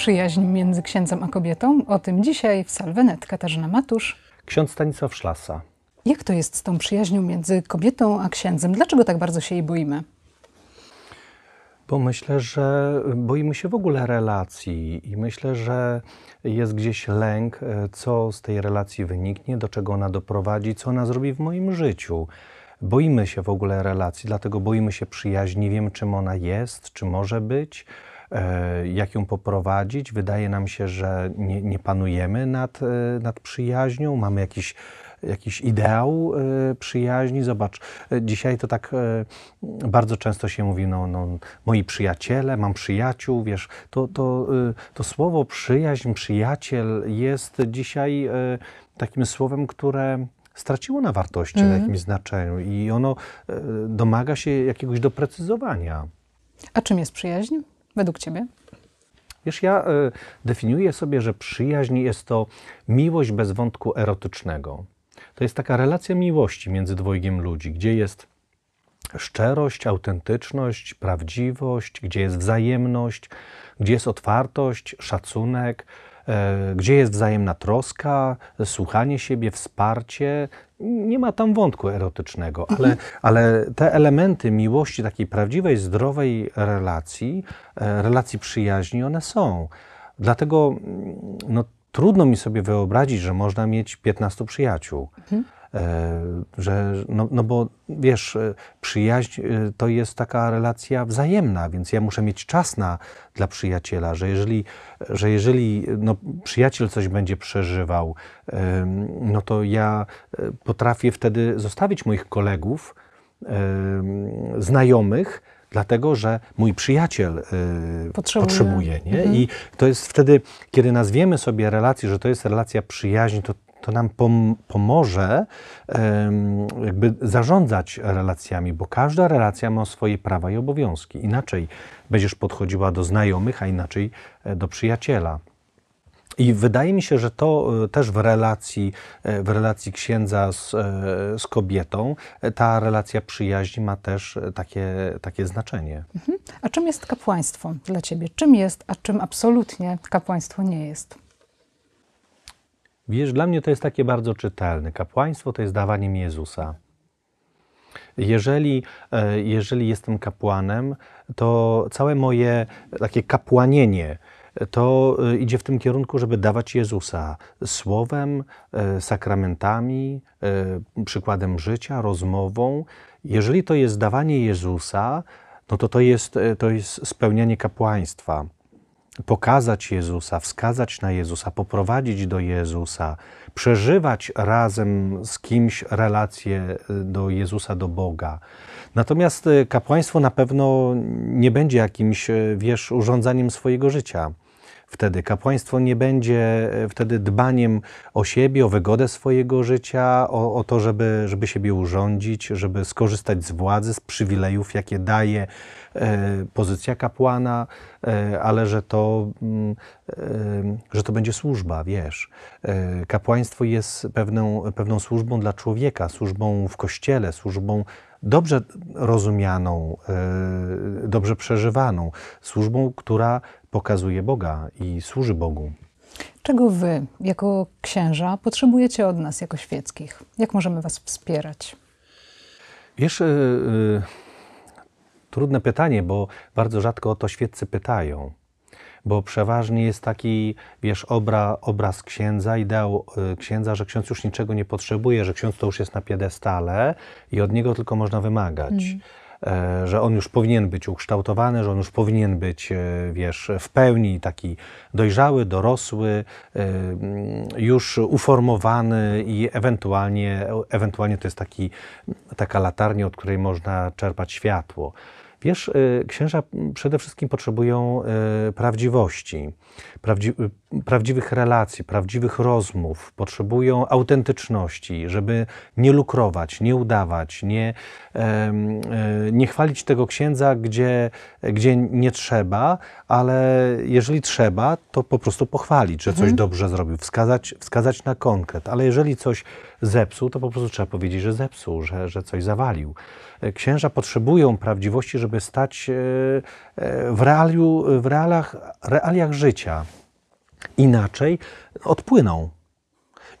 przyjaźń między księdzem a kobietą? O tym dzisiaj w Salwenet. Katarzyna Matusz. Ksiądz Stanisław Szlasa. Jak to jest z tą przyjaźnią między kobietą a księdzem? Dlaczego tak bardzo się jej boimy? Bo myślę, że boimy się w ogóle relacji i myślę, że jest gdzieś lęk, e, co z tej relacji wyniknie, do czego ona doprowadzi, co ona zrobi w moim życiu. Boimy się w ogóle relacji, dlatego boimy się przyjaźni, nie wiemy czym ona jest, czy może być, jak ją poprowadzić. Wydaje nam się, że nie, nie panujemy nad, e, nad przyjaźnią, mamy jakiś jakiś ideał y, przyjaźni. Zobacz, dzisiaj to tak y, bardzo często się mówi, no, no moi przyjaciele, mam przyjaciół, wiesz, to, to, to słowo przyjaźń, przyjaciel jest dzisiaj takim słowem, które straciło na wartości, mm. na jakimś znaczeniu i ono domaga się jakiegoś doprecyzowania. A czym jest przyjaźń według Ciebie? Wiesz, ja definiuję sobie, że przyjaźń jest to miłość bez wątku erotycznego. To jest taka relacja miłości między dwojgiem ludzi, gdzie jest szczerość, autentyczność, prawdziwość, gdzie jest wzajemność, gdzie jest otwartość, szacunek, e, gdzie jest wzajemna troska, słuchanie siebie, wsparcie. Nie ma tam wątku erotycznego, ale, mhm. ale te elementy miłości, takiej prawdziwej, zdrowej relacji, e, relacji przyjaźni, one są. Dlatego no, trudno mi sobie wyobrazić, że można mieć 15 przyjaciół. Mhm. E, że, no, no bo wiesz, e, przyjaźń e, to jest taka relacja wzajemna, więc ja muszę mieć czas na, dla przyjaciela, że jeżeli, że jeżeli no, przyjaciel coś będzie przeżywał, no to ja potrafię wtedy zostawić moich kolegów, znajomych, dlatego że mój przyjaciel y, potrzebuje. potrzebuje nie? Mhm. I to jest wtedy, kiedy nazwiemy sobie relację, że to jest relacja przyjaźni, to, to nam pom pomoże jakby zarządzać relacjami, bo każda relacja ma swoje prawa i obowiązki. Inaczej będziesz podchodziła do znajomych, a inaczej e, do przyjaciela. I wydaje mi się, że to e, też w relacji, e, w relacji księdza z, z kobietą, ta relacja przyjaźni ma też takie, takie znaczenie. Mhm. A czym jest kapłaństwo dla ciebie? Czym jest, a czym absolutnie kapłaństwo nie jest? Wiesz, dla mnie to jest takie bardzo czytelne. Kapłaństwo to jest dawanie mi Jezusa. Jeżeli, jeżeli jestem kapłanem, to całe moje takie kapłanienie, to y, idzie w tym kierunku, żeby dawać Jezusa słowem, y, sakramentami, przykładem życia, rozmową. Jeżeli to jest dawanie Jezusa, no to to jest, to jest spełnianie kapłaństwa. Pokazać Jezusa, wskazać na Jezusa, poprowadzić do Jezusa, przeżywać razem z kimś relację do Jezusa, do Boga. Natomiast kapłaństwo na pewno nie będzie jakimś, wiesz, urządzaniem swojego życia wtedy. Kapłaństwo nie będzie e, wtedy dbaniem o siebie, o wygodę swojego życia, o, o to, żeby, żeby siebie urządzić, żeby skorzystać z władzy, z przywilejów, jakie daje e, pozycja kapłana, e, ale że to, mm, e, że to będzie służba, wiesz. E, kapłaństwo jest pewną, pewną służbą dla człowieka, służbą w kościele, służbą dobrze rozumianą, e, dobrze przeżywaną, służbą, która pokazuje Boga i służy Bogu. Czego wy, jako księża, potrzebujecie od nas, jako świeckich? Jak możemy was wspierać? Wiesz, trudne pytanie, bo bardzo rzadko o to świeccy pytają. Bo przeważnie jest taki, wiesz, obra, obraz księdza, ideał y, księdza, że ksiądz już niczego nie potrzebuje, że ksiądz to już jest na piedestale i od niego tylko można wymagać. Mm. E, że on już powinien być ukształtowany, że on już powinien być, e, wiesz, w pełni taki dojrzały, dorosły, e, już uformowany i ewentualnie, ewentualnie to jest taki, taka latarnia, od której można czerpać światło. Wiesz, księża przede wszystkim potrzebują prawdziwości, prawdzi prawdziwych relacji, prawdziwych rozmów, potrzebują autentyczności, żeby nie lukrować, nie udawać, nie, nie chwalić tego księdza, gdzie, gdzie nie trzeba, ale jeżeli trzeba, to po prostu pochwalić, że coś mhm. dobrze zrobił, wskazać, wskazać na konkret, ale jeżeli coś zepsuł, to po prostu trzeba powiedzieć, że zepsuł, że, że coś zawalił. E, Księża potrzebują prawdziwości, żeby stać e, e, w, realiu, w realach, realiach życia. Inaczej odpłyną.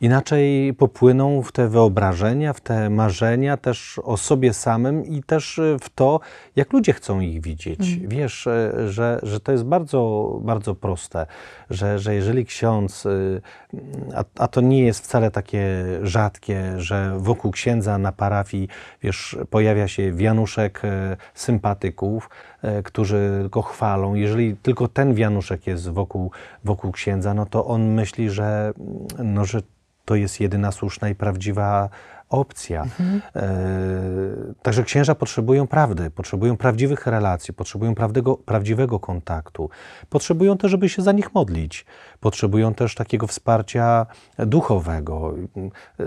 Inaczej popłyną w te wyobrażenia, w te marzenia też o sobie samym i też e, w to, jak ludzie chcą ich widzieć. Wiesz, e, że, że to jest bardzo, bardzo proste, że, że jeżeli ksiądz, y, a, a to nie jest wcale takie rzadkie, że wokół księdza na parafii, wiesz, pojawia się wianuszek sympatyków, którzy go chwalą. Jeżeli tylko ten wianuszek jest wokół, wokół księdza, no to on myśli, że, no, że to jest jedyna słuszna i prawdziwa opcja. E, także księża potrzebują prawdy, potrzebują prawdziwych relacji, potrzebują prawdego, prawdziwego kontaktu. Potrzebują też, żeby się za nich modlić. Potrzebują też takiego wsparcia duchowego.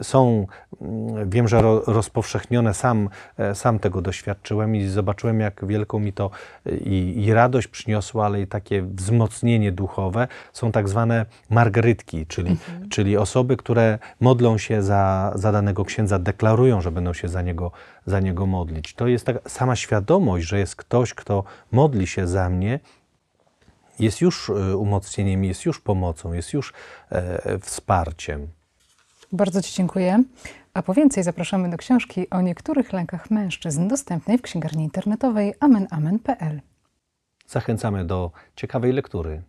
Są, mm, wiem, że ro, rozpowszechnione, sam, e, sam tego doświadczyłem i zobaczyłem, jak wielką mi to i, i radość przyniosło, ale i takie wzmocnienie duchowe. Są tak zwane margarytki, czyli, czyli osoby, które modlą się za, za danego księdza, deklarują, że będą się za niego, za niego modlić. To jest taka sama świadomość, że jest ktoś, kto modli się za mnie, jest już e, umocnieniem, jest już pomocą, jest już e, wsparciem. Bardzo Ci dziękuję. A po więcej zapraszamy do książki o niektórych lękach mężczyzn, dostępnej w księgarni internetowej amenamen.pl. Zachęcamy do ciekawej lektury.